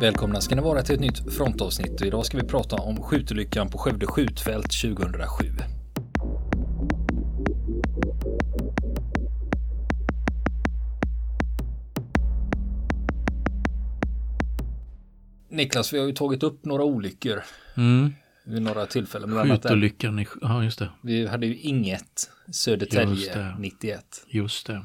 Välkomna ska ni vara till ett nytt frontavsnitt och idag ska vi prata om skjutolyckan på Skövde skjutfält 2007. Niklas, vi har ju tagit upp några olyckor Mm. vid några tillfällen. Skjutolyckan i, ja just det, Vi hade ju inget Södertälje Just det. 91 just det.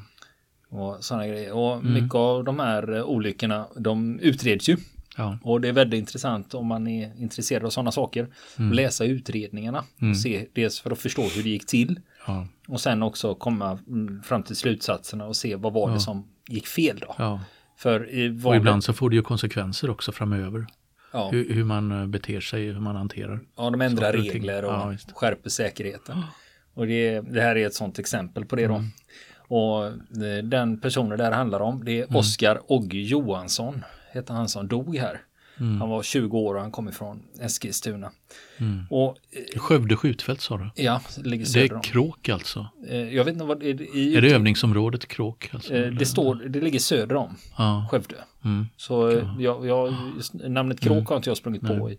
och sådana grejer. Och Mm. mycket av de här olyckorna, de utreds ju. Ja, Och det är väldigt intressant om man är intresserad av sådana saker. Mm. Läsa utredningarna. Och se, dels för att förstå hur det gick till. ja, Och sen också komma mm, fram till slutsatserna och se vad var det Ja. som gick fel då. För i Och ibland så får det ju konsekvenser också framöver. ja, Hur, hur man eh, beter sig, hur man hanterar. ja, de ändrar regler och skärper säkerheten. Och det, det här är ett sådant exempel på det då. Mm. Och eh, den personen det här handlar om, det är Mm. Oskar Ogge Johansson, heter han som dog här. Mm. Han var 20 år och han kom ifrån Eskilstuna. Mm. Och eh, Skövde skjutfält sa du? ja, det ligger Det söder är om. Kråk alltså? Eh, Jag vet inte vad det är. I, Är det övningsområdet Kråk? Alltså? eh, det står, det ligger söder om Ja. Skövde. Mm. Så eh, jag, jag, namnet Kråk har inte jag sprungit på i,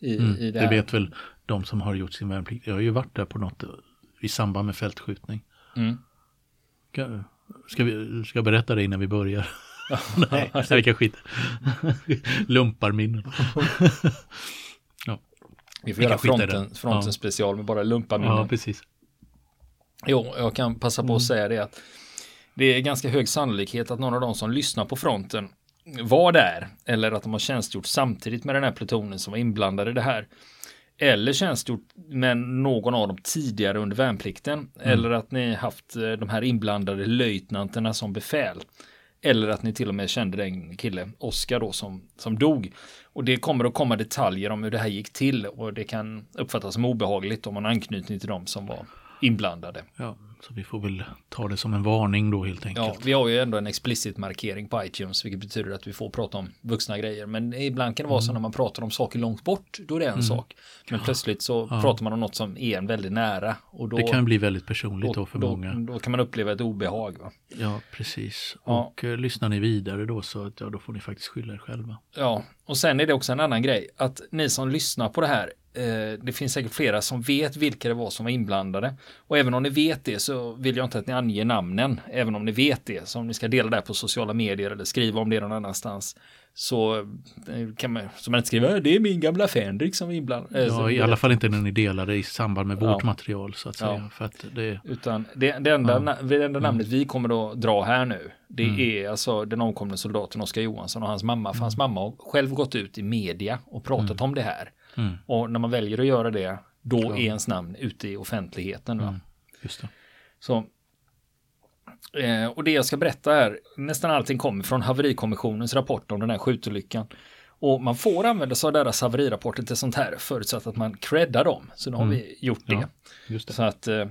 i, Mm. i det Det här. vet väl de som har gjort sin värnplikt. Jag har ju varit där på något i samband med fältskjutning. Mm. Ska, ska, vi, ska jag berätta det innan vi börjar? Nej, alltså- vi kan skita. Lumparminnen. ja. Vi får Vi göra fronten, fronten Ja. special med bara lumpaminnen. ja, precis. Jo, jag kan passa Mm. på att säga det att det är ganska hög sannolikhet att någon av de som lyssnar på fronten var där eller att de har tjänstgjort samtidigt med den här plutonen som var inblandad i det här. Eller tjänstgjort med någon av dem tidigare under värnplikten. Mm. Eller att ni haft eh, de här inblandade löjtnanterna som befäl. Eller att ni till och med kände den kille, Oskar då, som, som dog. Och det kommer att komma detaljer om hur det här gick till och det kan uppfattas som obehagligt om man har anknytning till dem som var inblandade. Ja, så vi får väl ta det som en varning då helt Ja, enkelt. vi har ju ändå en explicit markering på iTunes, vilket betyder att vi får prata om vuxna grejer. Men ibland kan det vara så när man pratar om saker långt bort, då är det en sak. Men plötsligt så pratar man om något som är en väldigt nära. Och då, Det kan bli väldigt personligt då, då, för då, många. då kan man uppleva ett obehag. Va? Ja, precis. Ja. Och eh, lyssnar ni vidare då så att, ja, då får ni faktiskt skylla er själva. Ja, och sen är det också en annan grej, att ni som lyssnar på det här, det finns säkert flera som vet vilka det var som var inblandade. Och även om ni vet det så vill jag inte att ni anger namnen, även om ni vet det. Så om ni ska dela det här på sociala medier eller skriva om det någon annanstans, så eh, kan man, så man inte skriver, "Äh, det är min gamla Fänrik som var inblandad. Eh, Ja, i alla fall inte när ni delar det i samband med vårt Ja. material så att säga. Ja. För att det, Utan det, det, enda, Ja. Mm. det enda namnet vi kommer att dra här nu, det är alltså den omkomne soldaten Oskar Johansson och hans mamma. För hans mamma har själv gått ut i media och pratat om det här. Mm, Och när man väljer att göra det, då Klart. är ens namn ute i offentligheten. Va? Mm. just det. Så, eh, och det jag ska berätta här, nästan allting kommer från haverikommissionens rapport om den här skjutolyckan. Och man får använda sig av deras haverirapporter till sånt här, förutsatt att man creddar dem. Så nu har vi gjort det. Ja, det. Så att, eh,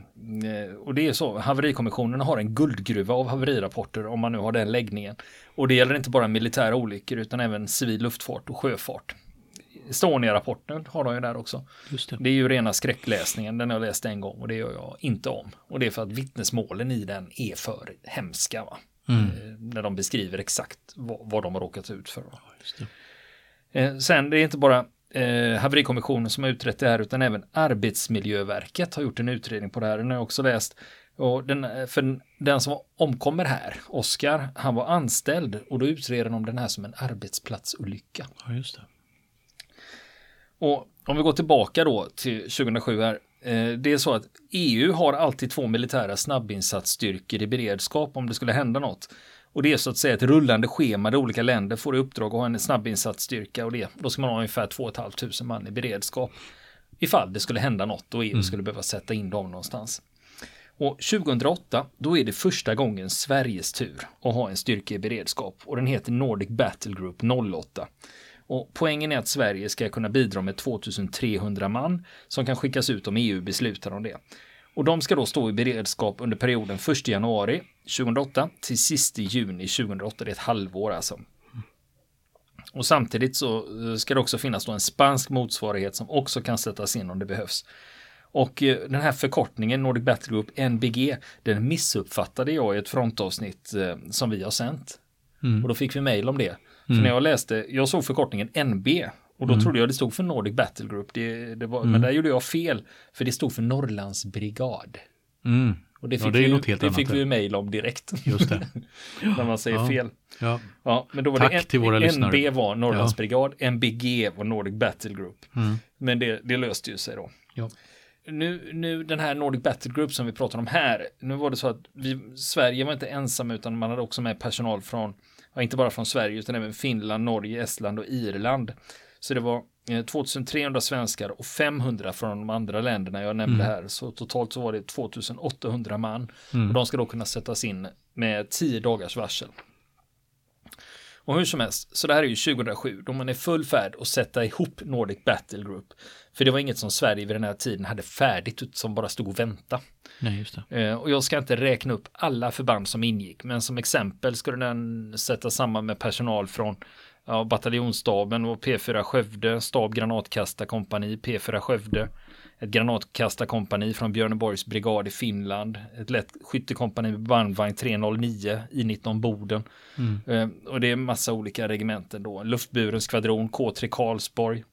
och det är så, haverikommissionen har en guldgruva av haverirapporter om man nu har den läggningen. Och det gäller inte bara militära olyckor utan även civil luftfart och sjöfart. Estonia-rapporten har de ju där också. Det. Det är ju rena skräckläsningen, den har jag läst en gång och det gör jag inte om. Och det är för att vittnesmålen i den är för hemska. Va? Mm. Eh, När de beskriver exakt vad, vad de har råkat ut för. Det. Eh, sen det är inte bara eh, haverikommissionen som har utrett det här utan även Arbetsmiljöverket har gjort en utredning på det här. Den har jag också läst. Och den, eh, för den som omkommer här, Oskar, han var anställd och då utreder de den här som en arbetsplatsolycka. Ja, just det. Och om vi går tillbaka då till 2007 här. Eh, det är så att EU har alltid två militära snabbinsatsstyrkor i beredskap om det skulle hända något. Och det är så att säga ett rullande schema där olika länder får i uppdrag att ha en snabbinsatsstyrka och det, då ska man ha ungefär 2 500 man i beredskap. Ifall det skulle hända något och EU skulle behöva sätta in dem någonstans. Och 2008, då är det första gången Sveriges tur att ha en styrka i beredskap och den heter Nordic Battle Group 08. Och poängen är att Sverige ska kunna bidra med 2300 man som kan skickas ut om EU beslutar om det. Och de ska då stå i beredskap under perioden 1 januari 2008 till sista juni 2008. Det är ett halvår alltså. Och samtidigt så eh, ska det också finnas då en spansk motsvarighet som också kan sättas in om det behövs. Och eh, den här förkortningen Nordic Battle Group, NBG, den missuppfattade jag i ett frontavsnitt eh, som vi har sänt. Mm. Och då fick vi mejl om det. För när jag läste, jag såg förkortningen NB och då trodde jag det stod för Nordic Battle Group. Det, det var, Men där gjorde jag fel, för det stod för Norrlands brigad. Mm. Och det Ja, fick, det är vi, det fick det. vi mejl om direkt. Just det. när man säger Ja. fel. Ja. Ja, men då var Tack det till våra lyssnare. NB var Norrlands Ja. NBG var Nordic Battle Group. Mm. Men det, det löste ju sig då. Ja. Nu, nu den här Nordic Battle Group som vi pratar om här, nu var det så att vi, Sverige var inte ensam utan man hade också med personal från, ja, inte bara från Sverige utan även Finland, Norge, Estland och Irland. Så det var eh, 2300 svenskar och 500 från de andra länderna jag nämnde Mm. här. Så totalt så var det 2800 man. Och de ska då kunna sättas in med 10 dagars varsel. Och hur som helst, så det här är ju 2007 då man är full färd att sätta ihop Nordic Battle Group. För det var inget som Sverige vid den här tiden hade färdigt som bara stod och väntade. Nej, just det. Eh, och jag ska inte räkna upp alla förband som ingick, men som exempel skulle den sätta samman med personal från ja, bataljonsstaben och P4 Skövde, stab granatkastarkompani, P4 Skövde, ett granatkastarkompani från Björneborgs brigad i Finland, ett lätt skyttekompani med bandvagn 309 i 19 Boden. Eh, och det är massa olika regementen då, luftburen skvadron, K3 Karlsborg,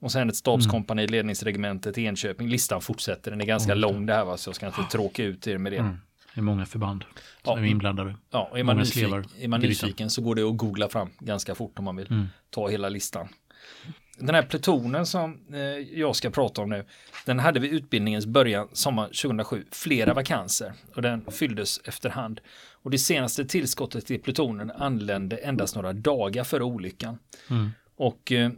och sen ett stabskompani i ledningsregementet i Enköping. Listan fortsätter, den är ganska lång det här va, så jag ska inte tråka ut er med det. Mm. Det är många förband som Ja. är inblandade. Ja, och är man, nyfiken, är man i nyfiken så går det att googla fram ganska fort om man vill Mm. ta hela listan. Den här plutonen som eh, jag ska prata om nu, den hade vid utbildningens början sommaren 2007 flera vakanser och den fylldes efterhand. Och det senaste tillskottet till plutonen anlände endast några dagar före olyckan. Mm. Och eh,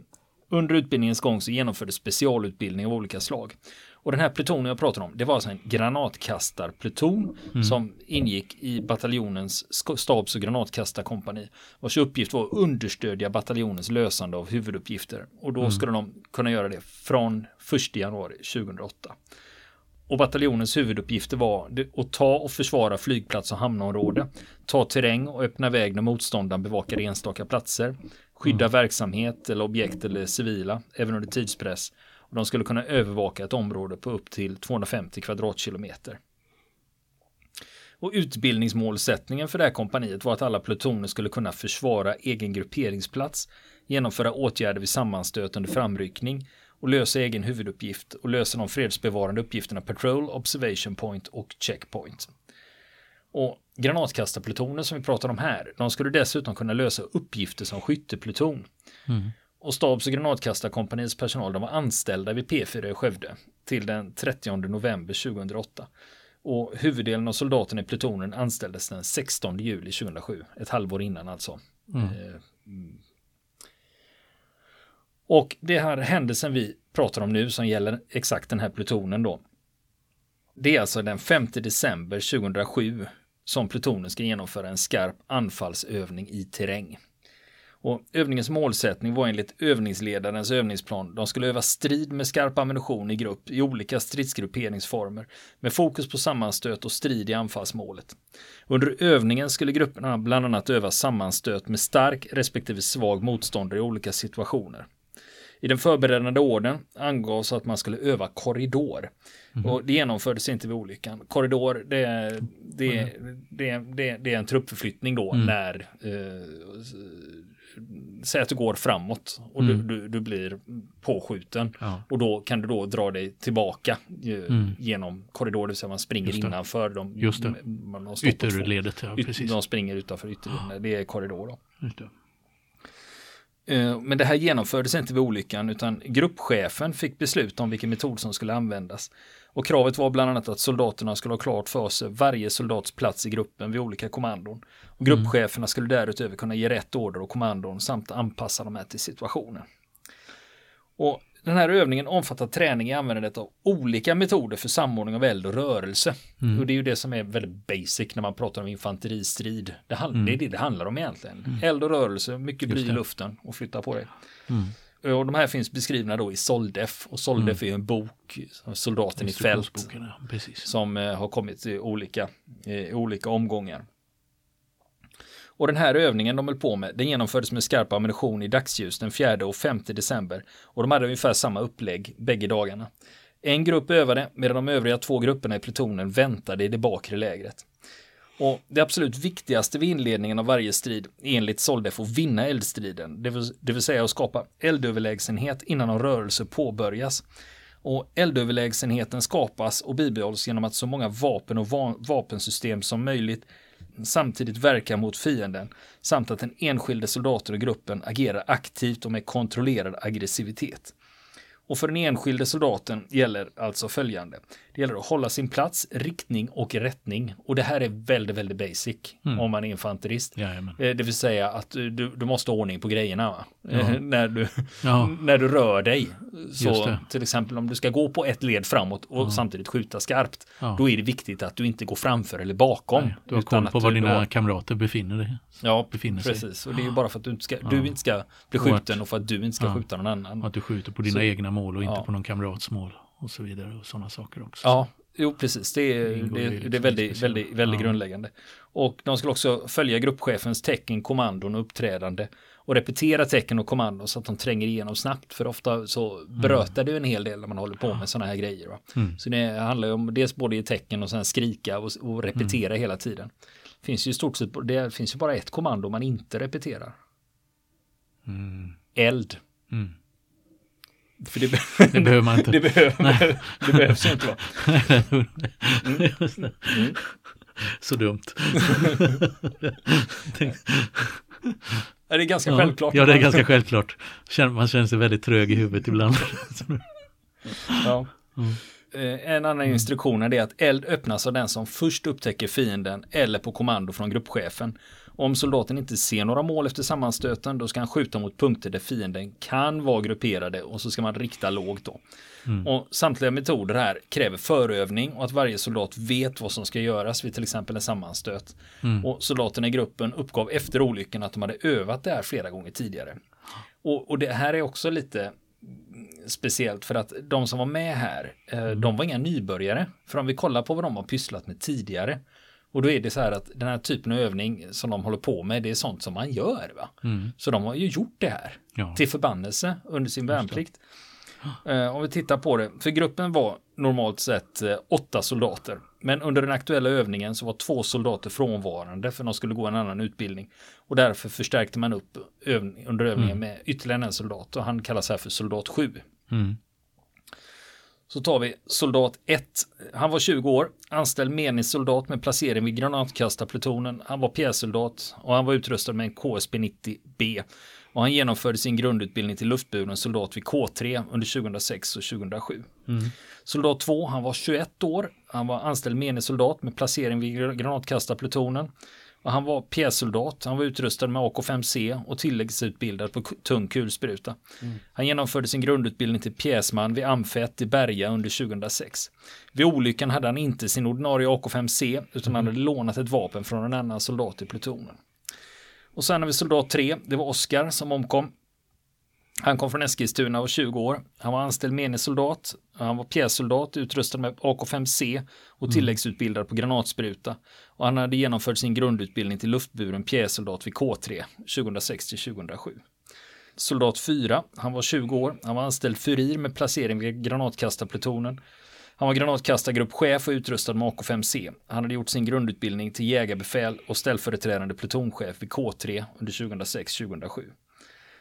under utbildningens gång så genomfördes specialutbildning av olika slag. Och den här plutonen jag pratar om, det var alltså en granatkastarpluton som ingick i bataljonens stabs och granatkastarkompani. Vars uppgift var att understödja bataljonens lösande av huvuduppgifter. Och då skulle de kunna göra det från 1 januari 2008. Och bataljonens huvuduppgifter var att ta och försvara flygplats och hamnområde, ta terräng och öppna väg när motståndaren bevakar enstaka platser, skydda verksamhet eller objekt eller civila, även under tidspress. Och de skulle kunna övervaka ett område på upp till 250 kvadratkilometer. Och utbildningsmålsättningen för det här kompaniet var att alla plutoner skulle kunna försvara egen grupperingsplats, genomföra åtgärder vid sammanstöt under framryckning och lösa egen huvuduppgift och lösa de fredsbevarande uppgifterna Patrol, Observation Point och Checkpoint. Och granatkastarplutonen som vi pratar om här, de skulle dessutom kunna lösa uppgifter som skyttepluton. Och stabs och granatkastarkompaniets personal de var anställda vid P4 i Skövde till den 30 november 2008. Och huvuddelen av soldaterna i plutonen anställdes den 16 juli 2007, ett halvår innan alltså. Eh, mm. Och det här händelsen vi pratar om nu som gäller exakt den här plutonen då. Det är alltså den 5 december 2007 som plutonen ska genomföra en skarp anfallsövning i terräng. Och övningens målsättning var enligt övningsledarens övningsplan. De skulle öva strid med skarp ammunition i grupp i olika stridsgrupperingsformer med fokus på sammanstöt och strid i anfallsmålet. Under övningen skulle grupperna bland annat öva sammanstöt med stark respektive svag motståndare i olika situationer. I den förberedande orden angavs att man skulle öva korridor. Och det genomfördes inte vid olyckan. Korridor, det är, det, är- det, är- det, det är en truppförflyttning då när eh, säg att du går framåt och du, du, du blir påskjuten. Ja. Och då kan du då dra dig tillbaka eh, genom korridor, det vill säga man springer Just det. innanför. De, Just det. Man två- Ytterledet, ja precis. De springer utanför ytterlinjen, det är korridor då. Eh, Men det här genomfördes inte vid olyckan utan gruppchefen fick besluta om vilken metod som skulle användas. Och kravet var bland annat att soldaterna skulle ha klart för sig varje soldats plats i gruppen vid olika kommandon. Och gruppcheferna skulle därutöver kunna ge rätt order och kommandon samt anpassa dem här till situationen. Och den här övningen omfattar träning i användandet av olika metoder för samordning av eld och rörelse. Och det är ju det som är väldigt basic när man pratar om infanteristrid. Det, hand- det är det det handlar om egentligen. Eld och rörelse, mycket bly i luften och flytta på dig. Och de här finns beskrivna då i Soldef. Och Soldef är ju en bok, Soldaten i fält, som eh, har kommit i olika, i olika omgångar. Och den här övningen de höll på med, den genomfördes med skarp ammunition i dagsljus den 4 och 5 december. Och de hade ungefär samma upplägg bägge dagarna. En grupp övade medan de övriga två grupperna i plutonen väntade i det bakre lägret. Och det absolut viktigaste vid inledningen av varje strid enligt Soldef att vinna eldstriden, det vill, det vill säga att skapa eldöverlägsenhet innan någon rörelse påbörjas. Och eldöverlägsenheten skapas och bibehålls genom att så många vapen och va vapensystem som möjligt samtidigt verkar mot fienden samt att den enskilde soldaten och gruppen agerar aktivt och med kontrollerad aggressivitet. Och för den enskilde soldaten gäller alltså följande. Det gäller att hålla sin plats, riktning och rättning. Och det här är väldigt, väldigt basic mm. om man är infanterist. Jajamän. Eh, det vill säga att du, du måste ha ordning på grejerna. Ja. när, du, ja. när du rör dig. Så till exempel om du ska gå på ett led framåt och ja. samtidigt skjuta skarpt. Då är det viktigt att du inte går framför eller bakom. Nej, du har koll på var dina har... kamrater befinner sig. Ja, befinner precis. Sig. Och det är ju bara för att du inte ska, du inte ska bli skjuten och för att du inte ska skjuta någon annan. Att du skjuter på dina så, egna mål och inte på någon kamrats mål och så vidare och sådana saker också. Ja, jo precis. Det är, det, det, det, är väldigt, väldigt, väldigt ja. grundläggande. Och de skulle också följa gruppchefens tecken, kommandon och uppträdande och repetera tecken och kommandon så att de tränger igenom snabbt. För ofta så brötar det en hel del när man håller på med sådana här grejer. Mm. Så det handlar ju om dels både i tecken och sen skrika och, och repetera mm. hela tiden. Det finns ju stort sett, det finns ju bara ett kommando man inte repeterar. Mm. Eld. Mm. För det, be det behöver man inte. det, behöver, det behövs inte va? Mm. Mm. Så dumt. är det ganska ja, självklart? Ja, det är ganska självklart. Man känner sig väldigt trög i huvudet ibland. ja. Mm. Eh, en annan instruktion är det att eld öppnas av den som först upptäcker fienden eller på kommando från gruppchefen. Om soldaten inte ser några mål efter sammanstöten då ska han skjuta mot punkter där fienden kan vara grupperade och så ska man rikta lågt då. Mm. Och samtliga metoder här kräver förövning och att varje soldat vet vad som ska göras vid till exempel en sammanstöt. Mm. Och soldaterna i gruppen uppgav efter olyckan att de hade övat det här flera gånger tidigare. Och, och det här är också lite speciellt för att de som var med här, eh, mm. de var inga nybörjare. För om vi kollar på vad de har pysslat med tidigare och då är det så här att den här typen av övning som de håller på med, det är sånt som man gör. Va? Mm. Så de har ju gjort det här ja. till förbannelse under sin värnplikt. Uh, om vi tittar på det, för gruppen var normalt sett uh, åtta soldater. Men under den aktuella övningen så var två soldater frånvarande för de skulle gå en annan utbildning. Och därför förstärkte man upp övning, under övningen mm. med ytterligare en soldat och han kallas här för soldat 7. Mm. Så tar vi soldat 1. Han var 20 år, anställd meningssoldat med placering vid granatkastarplutonen. Han var pjässoldat och han var utrustad med en KSP 90B. Och han genomförde sin grundutbildning till luftburen soldat vid K3 under 2006 och 2007. Mm. Soldat 2, han var 21 år. Han var anställd meningssoldat med placering vid granatkastarplutonen. Och han var pjässoldat, han var utrustad med AK5C och tilläggsutbildad på tung kulspruta. Mm. Han genomförde sin grundutbildning till pjäsman vid Amfett i Berga under 2006. Vid olyckan hade han inte sin ordinarie AK5C utan han hade lånat ett vapen från en annan soldat i plutonen. Och sen har vi soldat 3, det var Oskar som omkom. Han kom från Eskilstuna och var 20 år. Han var anställd meningssoldat. Han var pjässoldat utrustad med AK5C och mm. tilläggsutbildad på granatspruta. Och han hade genomfört sin grundutbildning till luftburen pjässoldat vid K3 2006 2007. Soldat 4, han var 20 år. Han var anställd furir med placering vid granatkastarplutonen. Han var granatkastargruppchef och utrustad med AK5C. Han hade gjort sin grundutbildning till jägarbefäl och ställföreträdande plutonchef vid K3 under 2006-2007.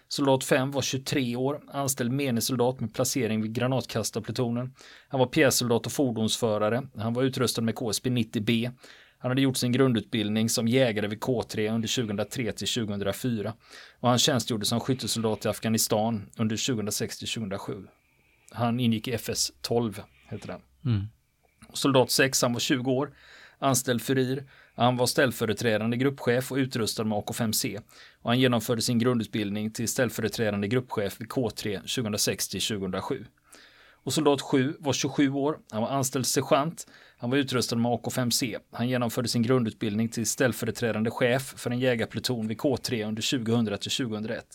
Soldat 5 var 23 år, anställd meningssoldat med placering vid granatkastarplutonen. Han var pjässoldat och fordonsförare. Han var utrustad med KSP 90B. Han hade gjort sin grundutbildning som jägare vid K3 under 2003 till 2004 och han tjänstgjorde som skyttesoldat i Afghanistan under 2006 till 2007. Han ingick i FS 12, heter den. Mm. Soldat 6, han var 20 år, anställd furir. Han var ställföreträdande gruppchef och utrustad med AK5C. Och han genomförde sin grundutbildning till ställföreträdande gruppchef vid K3 2006-2007. Och soldat 7 var 27 år. Han var anställd sergeant. Han var utrustad med AK5C. Han genomförde sin grundutbildning till ställföreträdande chef för en jägarpluton vid K3 under 2000 till 2001.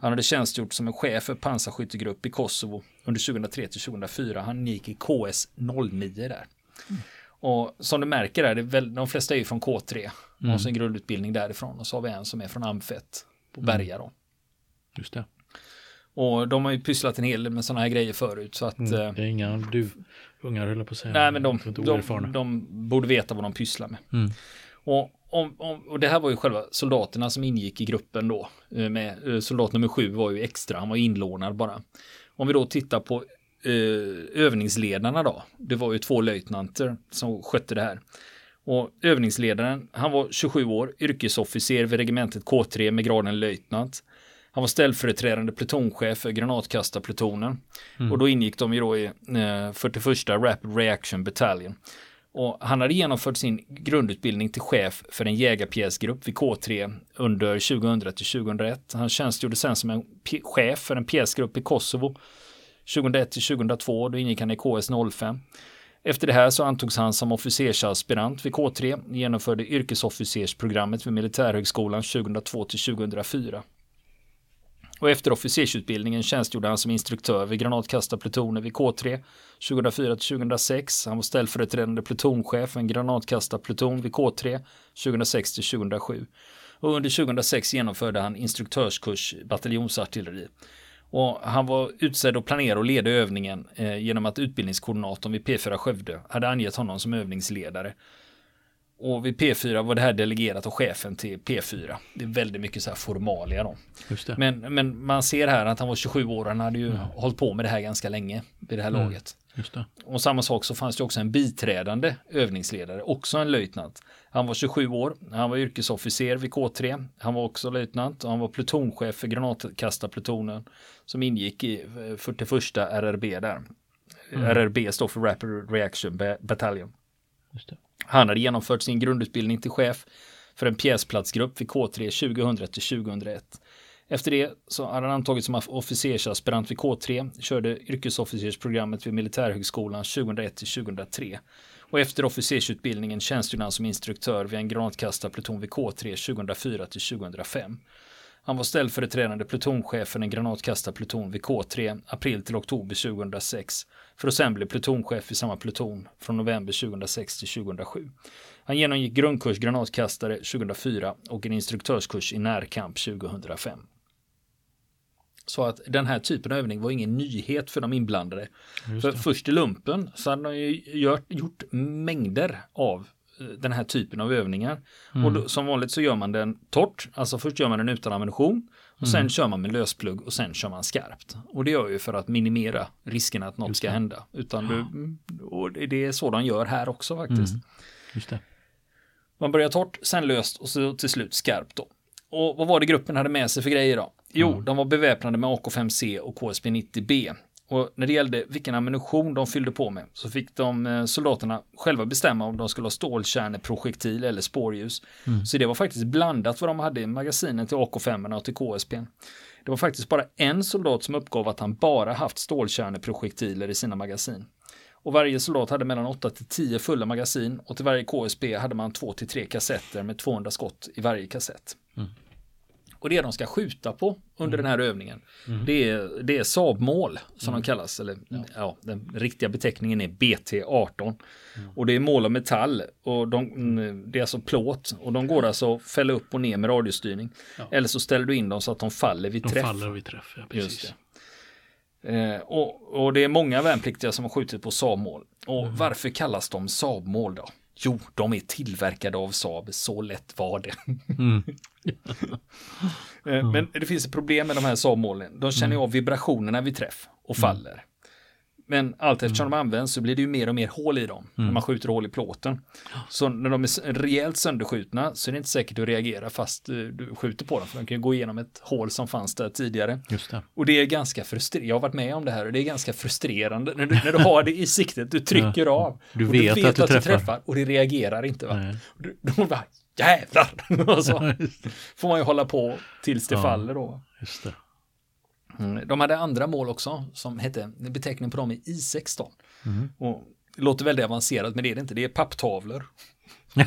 Han hade tjänstgjort som en chef för pansarskyttegrupp i Kosovo under 2003 till 2004. Han gick i KS 09 där. Mm. Och som du märker är det väl, de flesta är ju från K3 mm. och sin grundutbildning därifrån och så har vi en som är från Amfett på mm. Berga då. Just det. Och de har ju pysslat en hel del med sådana här grejer förut så att. Mm, det är inga du ungar höll på att säga. Nej men de, de, de, borde veta vad de pysslar med. Mm. Och, om, om, och det här var ju själva soldaterna som ingick i gruppen då. eh, Med, eh, soldat nummer sju var ju extra, han var inlånad bara. Om vi då tittar på eh, övningsledarna då. Det var ju två löjtnanter som skötte det här. Och övningsledaren, han var 27 år, yrkesofficer vid regementet K3 med graden löjtnant. Han var ställföreträdande plutonchef för granatkastarplutonen. Och då ingick de ju då i eh, 41 Rapid Reaction Battalion. Och han hade genomfört sin grundutbildning till chef för en jägarpjäsgrupp vid K3 under 2000 till 2001. Han tjänstgjorde sen som en chef för en pjäsgrupp i Kosovo 2001 till 2002. Då ingick han i KS 05. Efter det här så antogs han som officersaspirant vid K3, genomförde yrkesofficersprogrammet vid Militärhögskolan 2002 till 2004. Och efter officersutbildningen tjänstgjorde han som instruktör vid granatkastarplutoner vid K3 2004 till 2006. Han var ställföreträdande plutonchef för en granatkastarpluton vid K3 2006 till 2007. Och under 2006 genomförde han instruktörskurs i bataljonsartilleri. Och han var utsedd att planera och leda övningen eh, genom att utbildningskoordinatorn vid P4 Skövde hade angett honom som övningsledare. Och vid P4 var det här delegerat av chefen till P4. Det är väldigt mycket så här formalia då. Men, men man ser här att han var 27 år, han hade ju hållit på med det här ganska länge vid det här Mm. laget. Det. Och samma sak så fanns det också en biträdande övningsledare, också en löjtnant. Han var 27 år, han var yrkesofficer vid K3, han var också löjtnant och han var plutonchef för granatkastarplutonen som ingick i eh, 41 RRB där. RRB står för Rapid Reaction Ba- Battalion. Just det. Han hade genomfört sin grundutbildning till chef för en pjäsplatsgrupp vid K3 2000 till 2001. Efter det så hade han antagits som officersaspirant vid K3, körde yrkesofficersprogrammet vid Militärhögskolan 2001 till 2003. Och efter officersutbildningen tjänstgjorde han som instruktör vid en granatkastarpluton vid K3 2004 till 2005. Han var ställföreträdande plutonchef för en granatkastarpluton vid K3 april till oktober 2006 för att sen bli plutonchef i samma pluton från november 2006 till 2007. Han genomgick grundkurs granatkastare 2004 och en instruktörskurs i närkamp 2005. Så att den här typen av övning var ingen nyhet för de inblandade. För först i lumpen så hade de ju gjort, gjort mängder av den här typen av övningar. Och då, som vanligt så gör man den torrt, alltså först gör man den utan ammunition och sen kör man med lösplugg och sen kör man skarpt. Och det gör ju för att minimera riskerna att något ska hända. Utan du, och det är så de gör här också faktiskt. Just det. Man börjar torrt, sen löst och så till slut skarpt då. Och vad var det gruppen hade med sig för grejer då? Jo, de var beväpnade med AK5C och KSP 90B. Och när det gällde vilken ammunition de fyllde på med så fick de eh, soldaterna själva bestämma om de skulle ha stålkärneprojektil eller spårljus. Så det var faktiskt blandat vad de hade i magasinen till AK5 och till KSP. Det var faktiskt bara en soldat som uppgav att han bara haft stålkärneprojektiler i sina magasin. Och varje soldat hade mellan 8 till 10 fulla magasin och till varje KSP hade man 2 till 3 kassetter med 200 skott i varje kassett. Och det de ska skjuta på under den här övningen, det är, det är Saab-mål som de kallas. Eller, ja. den riktiga beteckningen är BT-18. Och det är mål av metall och de, mm, det är alltså plåt. Och de går alltså att fälla upp och ner med radiostyrning. Eller så ställer du in dem så att de faller vid De träff. faller vid träff, ja, precis. Eh, och, och det är många värnpliktiga som har skjutit på Saab-mål. Och varför kallas de Saab-mål då? Jo, de är tillverkade av Saab, så lätt var det. Eh, Men det finns ett problem med de här Saab-målen. De känner ju av vibrationerna vid träff och faller. Men allt eftersom de används så blir det ju mer och mer hål i dem när man skjuter hål i plåten. Så när de är rejält sönderskjutna så är det inte säkert att reagera fast eh, du skjuter på dem. För de kan ju gå igenom ett hål som fanns där tidigare. Just det. Och det är ganska frustrerande. Jag har varit med om det här och det är ganska frustrerande när du, när du har det i siktet. Du trycker av. Du och vet att du träffar. och det reagerar inte. Va? Nej. Du- Då bara jävlar. och så får man ju hålla på tills det Ja. faller då. Just det. Mm. De hade andra mål också som hette, beteckningen på dem är I16. Mm. Och det låter väldigt avancerat men det är det inte. Det är papptavlor.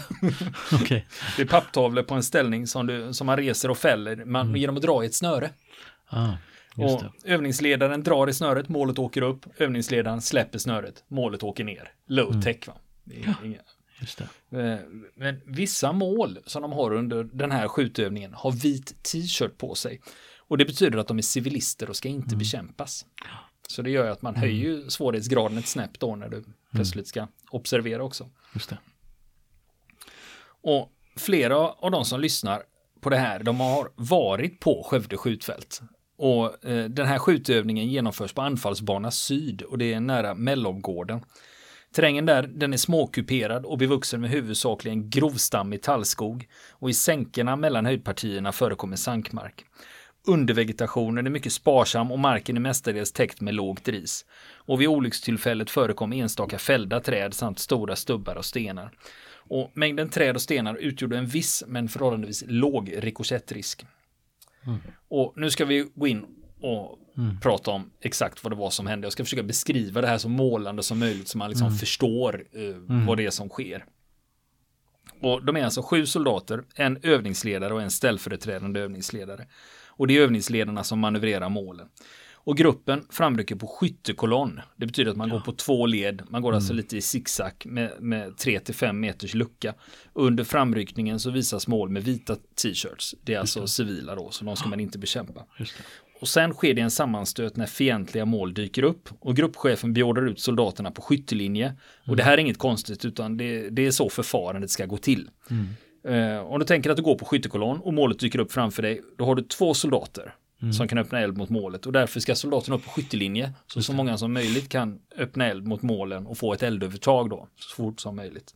Okej. Det är papptavlor på en ställning som, du, som man reser och fäller man, Mm. genom att dra i ett snöre. Ah, Och övningsledaren drar i snöret, målet åker upp, övningsledaren släpper snöret, målet åker ner. Low tech va. Det är inga- Just det. Eh, Men vissa mål som de har under den här skjutövningen har vit t-shirt på sig. Och det betyder att de är civilister och ska inte bekämpas. Så det gör ju att man höjer ju svårighetsgraden ett snäpp då när du plötsligt ska observera också. Just det. Och flera av de som lyssnar på det här, de har varit på Skövde skjutfält. Och eh, den här skjutövningen genomförs på anfallsbana syd och det är nära Mellomgården. Terrängen där den är småkuperad och bevuxen med huvudsakligen grovstammig tallskog och i sänkerna mellan höjdpartierna förekommer sankmark. Undervegetationen är mycket sparsam och marken är mestadels täckt med lågt ris. Och vid olyckstillfället förekom enstaka fällda träd samt stora stubbar och stenar. Och mängden träd och stenar utgjorde en viss men förhållandevis låg rikoschettrisk. Mm. Och nu ska vi gå in och mm. prata om exakt vad det var som hände. Jag ska försöka beskriva det här så målande som möjligt så man liksom mm. förstår uh, vad det är som sker. Och de är alltså sju soldater, en övningsledare och en ställföreträdande övningsledare. Och det är övningsledarna som manövrerar målen. Och gruppen framrycker på skyttekolonn. Det betyder att man ja. går på två led. Man går alltså mm. alltså lite i zigzag med, med 3 till 5 meters lucka. Under framryckningen så visas mål med vita t-shirts. Det är alltså civila då, så de ska man inte bekämpa. Och sen sker det en sammanstöt när fientliga mål dyker upp och gruppchefen beordrar ut soldaterna på skyttelinje. Mm. Och det här är inget konstigt utan det, det är så förfarandet ska gå till. Mm. Uh, om du tänker att du går på skyttekolonn och målet dyker upp framför dig, då har du två soldater mm. som kan öppna eld mot målet och därför ska soldaterna upp på skyttelinje så så många som möjligt kan öppna eld mot målen och få ett eldövertag då så fort som möjligt.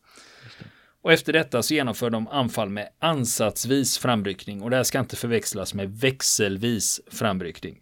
Och efter detta så genomför de anfall med ansatsvis framryckning och det här ska inte förväxlas med växelvis framryckning.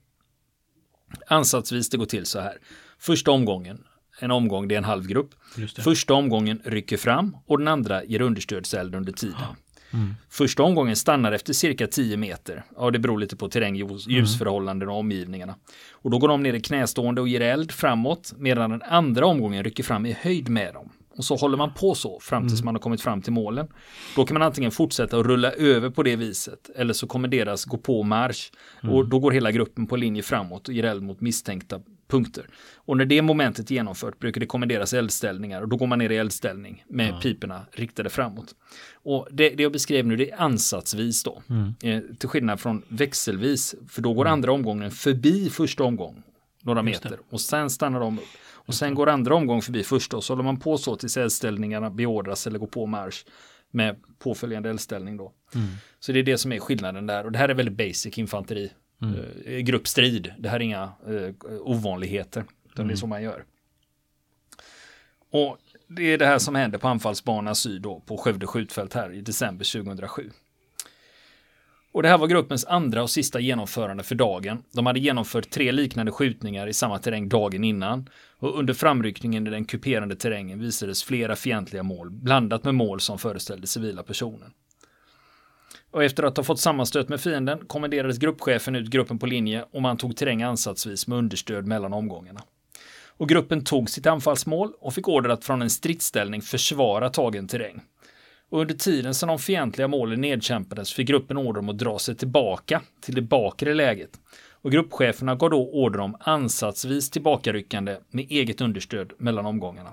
Ansatsvis det går till så här. Första omgången, en omgång det är en halv grupp. Första omgången rycker fram och den andra ger understödseld under tiden. Mm. Första omgången stannar efter cirka 10 meter. Ja, det beror lite på terräng, ljus, mm. ljusförhållanden och omgivningarna. Och då går de ner i knästående och ger eld framåt medan den andra omgången rycker fram i höjd med dem. Och så håller man på så fram tills mm. man har kommit fram till målen. Då kan man antingen fortsätta att rulla över på det viset eller så kommer deras gå på marsch. Mm. Och då går hela gruppen på linje framåt och ger eld mot misstänkta punkter. Och när det momentet är genomfört brukar det kommenderas eldställningar och då går man ner i eldställning med ja. piporna riktade framåt. Och det, det jag beskrev nu det är ansatsvis då. Mm. Eh, till skillnad från växelvis, för då går mm. andra omgången förbi första omgång några meter och sen stannar de upp. Och sen går andra omgången förbi första och så håller man på så tills eldställningarna beordras eller går på marsch med påföljande eldställning då. Mm. Så det är det som är skillnaden där och det här är väldigt basic infanteri. Mm. Uh, gruppstrid, det här är inga uh, ovanligheter. Utan mm. det är mm. så man gör. Och det är det här som händer på anfallsbana syd då på Skövde skjutfält här i december 2007. Och det här var gruppens andra och sista genomförande för dagen. De hade genomfört tre liknande skjutningar i samma terräng dagen innan. Och under framryckningen i den kuperande terrängen visades flera fientliga mål, blandat med mål som föreställde civila personer. Och efter att ha fått sammanstöt med fienden kommenderades gruppchefen ut gruppen på linje och man tog terräng ansatsvis med understöd mellan omgångarna. Och gruppen tog sitt anfallsmål och fick order att från en stridsställning försvara tagen terräng. Och under tiden som de fientliga målen nedkämpades fick gruppen order om att dra sig tillbaka till det bakre läget. Och gruppcheferna gav då order om ansatsvis tillbakaryckande med eget understöd mellan omgångarna.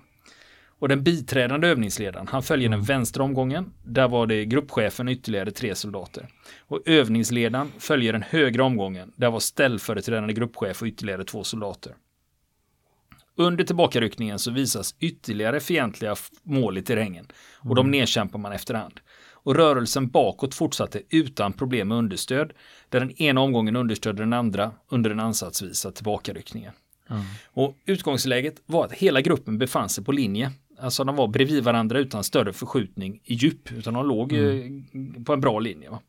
Och den biträdande övningsledaren, han följer den vänstra omgången. Där var det gruppchefen och ytterligare tre soldater. Och övningsledaren följer den högra omgången. Där var ställföreträdande gruppchef och ytterligare två soldater. Under tillbakaryckningen så visas ytterligare fientliga mål i terrängen och de mm. nedkämpar man efterhand. Och rörelsen bakåt fortsatte utan problem med understöd, där den ena omgången understödde den andra under den ansatsvisa tillbakaryckningen. Mm. Och utgångsläget var att hela gruppen befann sig på linje. Alltså de var bredvid varandra utan större förskjutning i djup, utan de låg mm. på en bra linje. Va?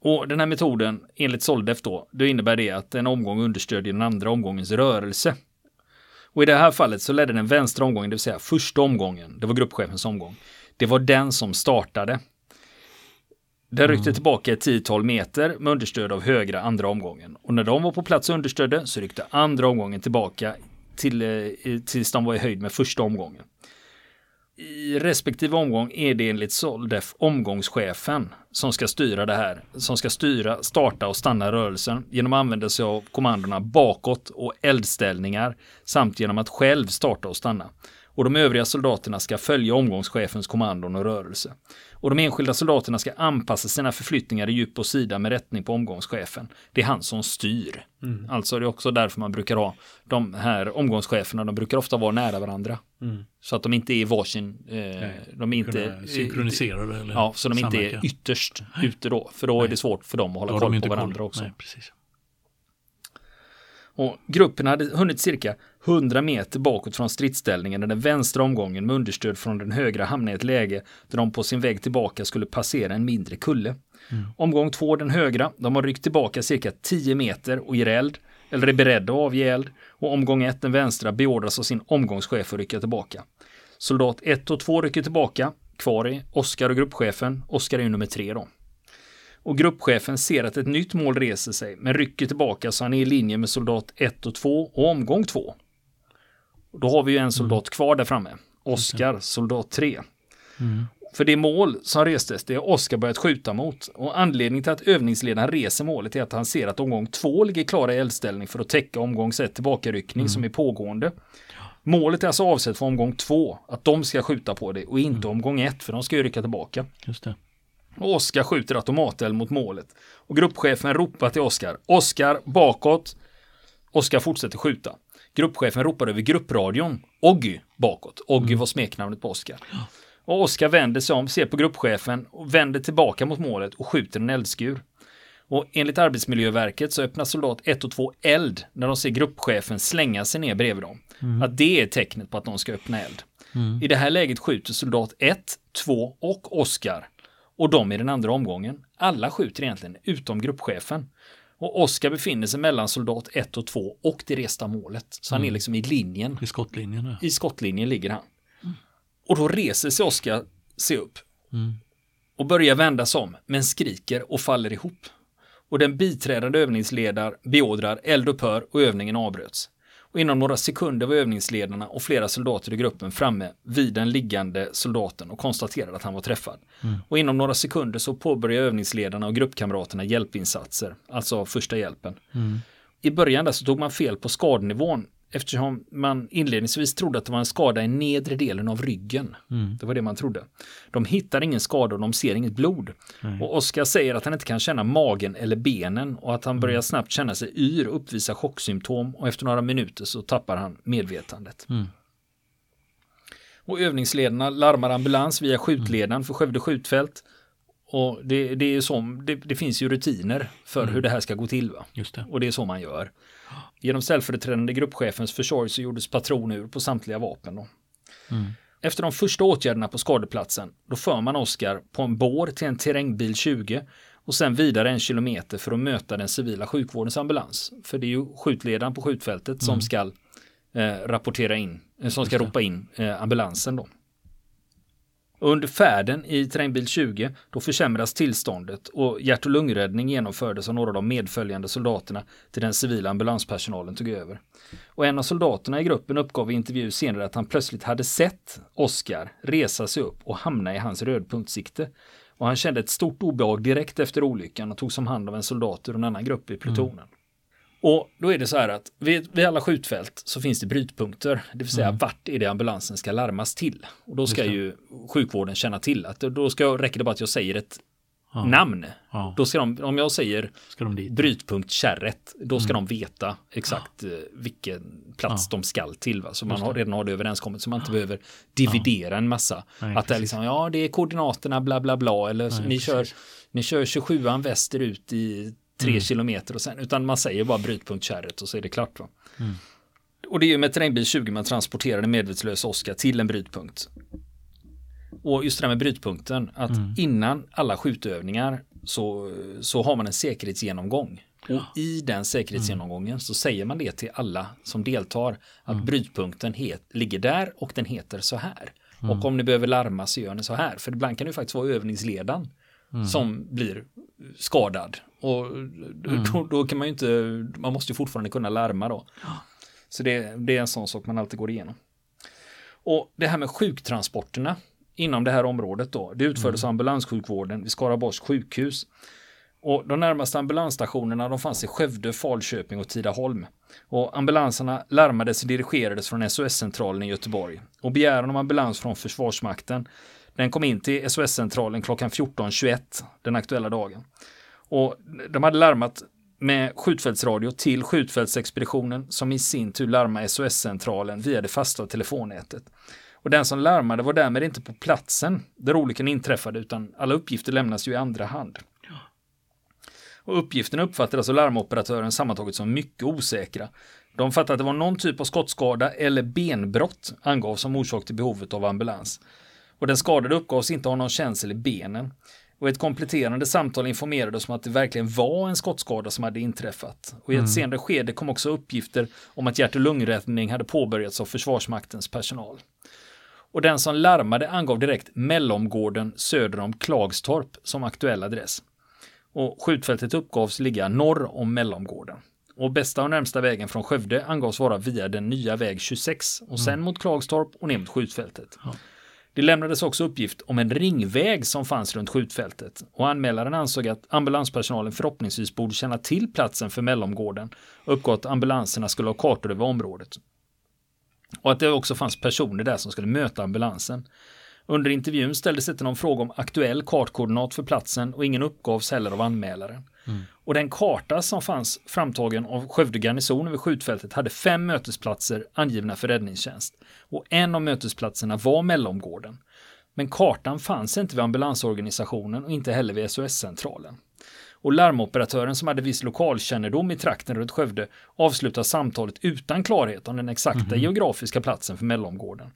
Och den här metoden, enligt Soldef då, då innebär det att en omgång understödjer den andra omgångens rörelse. Och i det här fallet så ledde den vänstra omgången, det vill säga första omgången, det var gruppchefens omgång. Det var den som startade. Den ryckte mm. tillbaka ett tiotal meter med understöd av högra andra omgången. Och när de var på plats och understödde så ryckte andra omgången tillbaka till, eh, tills de var i höjd med första omgången. I respektive omgång är det enligt Soldef omgångschefen som ska styra det här, som ska styra, starta och stanna rörelsen genom att använda sig av kommandona bakåt och eldställningar samt genom att själv starta och stanna och de övriga soldaterna ska följa omgångschefens kommandon och rörelse. Och de enskilda soldaterna ska anpassa sina förflyttningar i djup och sida med rättning på omgångschefen. Det är han som styr. Mm. Alltså det är också därför man brukar ha de här omgångscheferna, de brukar ofta vara nära varandra. Mm. Så att de inte är varsin, eh, de är inte Kunna synkronisera det eller Ja, så de inte samverka. är ytterst ute då, för då är det svårt för dem att hålla koll inte på varandra koll. också. Nej, precis. Och gruppen hade hunnit cirka 100 meter bakåt från stridsställningen när den vänstra omgången med understöd från den högra hamnade i ett läge där de på sin väg tillbaka skulle passera en mindre kulle. Omgång två, den högra, de har ryckt tillbaka cirka 10 meter och ger eld, eller är beredda att avge eld. Och omgång ett, den vänstra, beordras av sin omgångschef att rycka tillbaka. Soldat 1 och 2 rycker tillbaka. Kvar är Oskar och gruppchefen. Oskar är ju nummer tre då. Och gruppchefen ser att ett nytt mål reser sig, men rycker tillbaka så han är i linje med soldat 1 och 2 och omgång 2. Och Då har vi ju en soldat kvar där framme. Oskar, soldat 3. För det mål som restes, det har Oskar börjat skjuta mot. Och anledningen till att övningsledaren reser målet är att han ser att omgång 2 ligger klara i eldställning för att täcka omgång 1 tillbakaryckning som är pågående. Målet är alltså avsett för omgång 2, att de ska skjuta på det och inte omgång 1, för de ska ju rycka tillbaka. Just det. Och Oskar skjuter automateld mot målet. Och gruppchefen ropar till Oskar. Oskar bakåt. Oskar fortsätter skjuta. Gruppchefen ropar över gruppradion. Oggy bakåt. Oggy var smeknamnet på Oskar. Och Oskar vänder sig om, ser på gruppchefen och vänder tillbaka mot målet och skjuter en eldskur. Och enligt Arbetsmiljöverket så öppnar soldat 1 och 2 eld när de ser gruppchefen slänga sig ner bredvid dem. Att det är tecknet på att de ska öppna eld. I det här läget skjuter soldat 1, 2 och Oskar och de i den andra omgången. Alla skjuter egentligen utom gruppchefen. Och Oskar befinner sig mellan soldat 1 och 2 och det resta målet. Så han är liksom i linjen. I skottlinjen. ja. I skottlinjen ligger han. Och då reser sig Oskar sig upp. Och börjar vända sig om, men skriker och faller ihop. Och den biträdande övningsledaren beordrar eldupphör och övningen avbröts. Och inom några sekunder var övningsledarna och flera soldater i gruppen framme vid den liggande soldaten och konstaterade att han var träffad. Och inom några sekunder så påbörjade övningsledarna och gruppkamraterna hjälpinsatser, alltså första hjälpen. I början där så tog man fel på skadenivån eftersom man inledningsvis trodde att det var en skada i nedre delen av ryggen. Det var det man trodde. De hittar ingen skada och de ser inget blod. Och Oskar säger att han inte kan känna magen eller benen och att han börjar snabbt känna sig yr och uppvisa chocksymptom och efter några minuter så tappar han medvetandet. Och övningsledarna larmar ambulans via skjutledaren för Skövde skjutfält. Och det, det är som, det, det finns ju rutiner för hur det här ska gå till. Va? Just det. Och det är så man gör. Genom ställföreträdande gruppchefens försorg så gjordes patronur på samtliga vapen. Då. Efter de första åtgärderna på skadeplatsen, då för man Oskar på en bår till en terrängbil 20 och sen vidare en kilometer för att möta den civila sjukvårdens ambulans. För det är ju skjutledaren på skjutfältet som ska eh, rapportera in, eh, som ska ropa in eh, ambulansen då. Under färden i terrängbil 20 då försämras tillståndet och hjärt och lungräddning genomfördes av några av de medföljande soldaterna till den civila ambulanspersonalen tog över. Och en av soldaterna i gruppen uppgav i intervju senare att han plötsligt hade sett Oskar resa sig upp och hamna i hans rödpunktsikte. Och han kände ett stort obehag direkt efter olyckan och togs om hand av en soldat ur en annan grupp i plutonen. Mm. Och då är det så här att vid, vid alla skjutfält så finns det brytpunkter, det vill säga vart är det ambulansen ska larmas till. Och då ska ju sjukvården känna till att då ska, räcker det bara att jag säger ett Ja. namn. Ja. Då ska de, om jag säger Ska de dit? brytpunkt kärret, då ska de veta exakt eh, vilken plats de skall till. Va? Så man har, redan har det överenskommet så man inte behöver dividera en massa. Nej, att det är liksom, ja det är koordinaterna bla bla bla eller Nej, ni, kör, ni kör 27an västerut i tre kilometer och sen, utan man säger bara brytpunkt kärret och så är det klart. Va? Och det är ju med terrängbil 20 man transporterar den medvetslösa Oskar till en brytpunkt. Och just det där med brytpunkten, att innan alla skjutövningar så, så har man en säkerhetsgenomgång. Och i den säkerhetsgenomgången så säger man det till alla som deltar att brytpunkten het, ligger där och den heter så här. Och om ni behöver larma så gör ni så här. För ibland kan det ju faktiskt vara övningsledaren som blir skadad. Och då, då kan man ju inte, man måste ju fortfarande kunna larma då. Så det, det är en sån sak man alltid går igenom. Och det här med sjuktransporterna inom det här området då, det utfördes av ambulanssjukvården vid Skaraborgs sjukhus. Och de närmaste ambulansstationerna de fanns i Skövde, Falköping och Tidaholm. Och ambulanserna larmades och dirigerades från SOS-centralen i Göteborg. Och begäran om ambulans från Försvarsmakten den kom in till SOS-centralen klockan 14.21 den aktuella dagen. Och de hade larmat med skjutfältsradio till skjutfältsexpeditionen som i sin tur larmade SOS-centralen via det fasta telefonnätet. Och den som larmade var därmed inte på platsen där olyckan inträffade utan alla uppgifter lämnas ju i andra hand. Och uppgifterna uppfattades av alltså larmoperatören sammantaget som mycket osäkra. De fattade att det var någon typ av skottskada eller benbrott angavs som orsak till behovet av ambulans. Och den skadade uppgavs inte ha någon känsel i benen. Och ett kompletterande samtal informerades om att det verkligen var en skottskada som hade inträffat. Och i ett mm. senare skede kom också uppgifter om att hjärt och lungräddning hade påbörjats av Försvarsmaktens personal. Och den som larmade angav direkt Mellomgården söder om Klagstorp som aktuell adress. Och skjutfältet uppgavs ligga norr om Mellomgården. Och bästa och närmsta vägen från Skövde angavs vara via den nya väg 26 och sen mm. mot Klagstorp och ner mot skjutfältet. Ja. Det lämnades också uppgift om en ringväg som fanns runt skjutfältet och anmälaren ansåg att ambulanspersonalen förhoppningsvis borde känna till platsen för mellomgården och uppgav att ambulanserna skulle ha kartor över området. Och att det också fanns personer där som skulle möta ambulansen. Under intervjun ställdes inte någon fråga om aktuell kartkoordinat för platsen och ingen uppgavs heller av anmälaren. Mm. Och den karta som fanns framtagen av Skövde garnison över skjutfältet hade fem mötesplatser angivna för räddningstjänst. Och en av mötesplatserna var Mellomgården. Men kartan fanns inte vid ambulansorganisationen och inte heller vid SOS-centralen och larmoperatören som hade viss lokalkännedom i trakten runt Skövde avslutar samtalet utan klarhet om den exakta mm. geografiska platsen för mellomgården.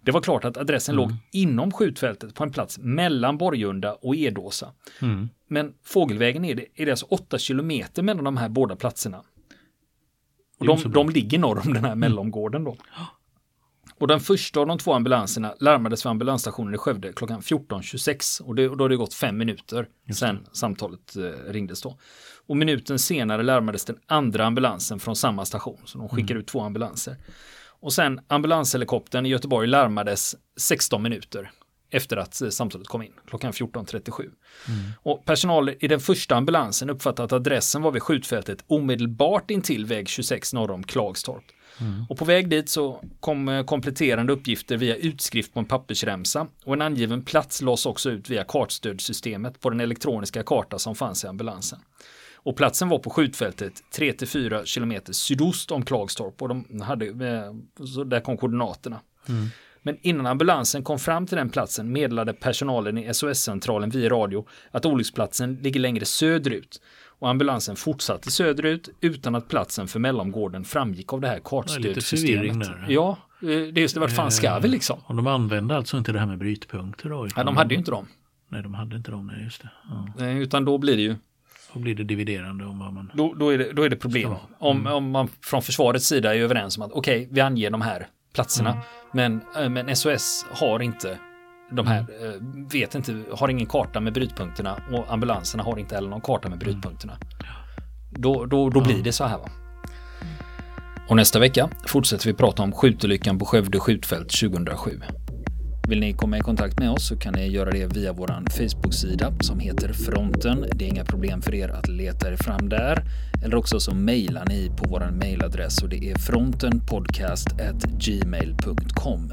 Det var klart att adressen mm. låg inom skjutfältet på en plats mellan Borgunda och Edåsa. Mm. Men fågelvägen är det, är det alltså 8 kilometer mellan de här båda platserna. Och de, de ligger norr om den här mellomgården då. Och den första av de två ambulanserna larmades vid ambulansstationen i Skövde klockan 14.26 och, det, och då har det gått fem minuter sen samtalet eh, ringdes då. Och minuten senare larmades den andra ambulansen från samma station, så de skickar mm. ut två ambulanser. Och sen ambulanshelikoptern i Göteborg larmades 16 minuter efter att eh, samtalet kom in, klockan 14.37. Mm. Och personal i den första ambulansen uppfattade att adressen var vid skjutfältet omedelbart intill väg 26 norr om Klagstorp. Mm. Och på väg dit så kom eh, kompletterande uppgifter via utskrift på en pappersremsa och en angiven plats lades också ut via kartstödsystemet på den elektroniska karta som fanns i ambulansen. Och platsen var på skjutfältet 3-4 km sydost om Klagstorp och de hade, eh, så där kom koordinaterna. Mm. Men innan ambulansen kom fram till den platsen meddelade personalen i SOS-centralen via radio att olycksplatsen ligger längre söderut och ambulansen fortsatte söderut utan att platsen för mellomgården framgick av det här kartstödsystemet. Ja, eh, det är just det, vart fan ska vi eh, liksom? Och de använde alltså inte det här med brytpunkter då? Ja, de hade ju inte dem. Nej, de hade inte dem, nej just det. Ja. Utan då blir det ju då blir det dividerande om vad man... Då, då, är, det, då är det problem. Mm. Om, om man från försvarets sida är överens om att okej, okay, vi anger de här platserna. Mm. Men, eh, men SOS har inte de här, mm. vet inte, har ingen karta med brytpunkterna och ambulanserna har inte heller någon karta med mm. brytpunkterna. Då, då, då blir det så här va. Och nästa vecka fortsätter vi prata om skjutolyckan på Skövde skjutfält 2007. Vill ni komma i kontakt med oss så kan ni göra det via vår Facebook-sida som heter Fronten. Det är inga problem för er att leta er fram där. Eller också så mejlar ni på vår mejladress och det är frontenpodcastgmail.com.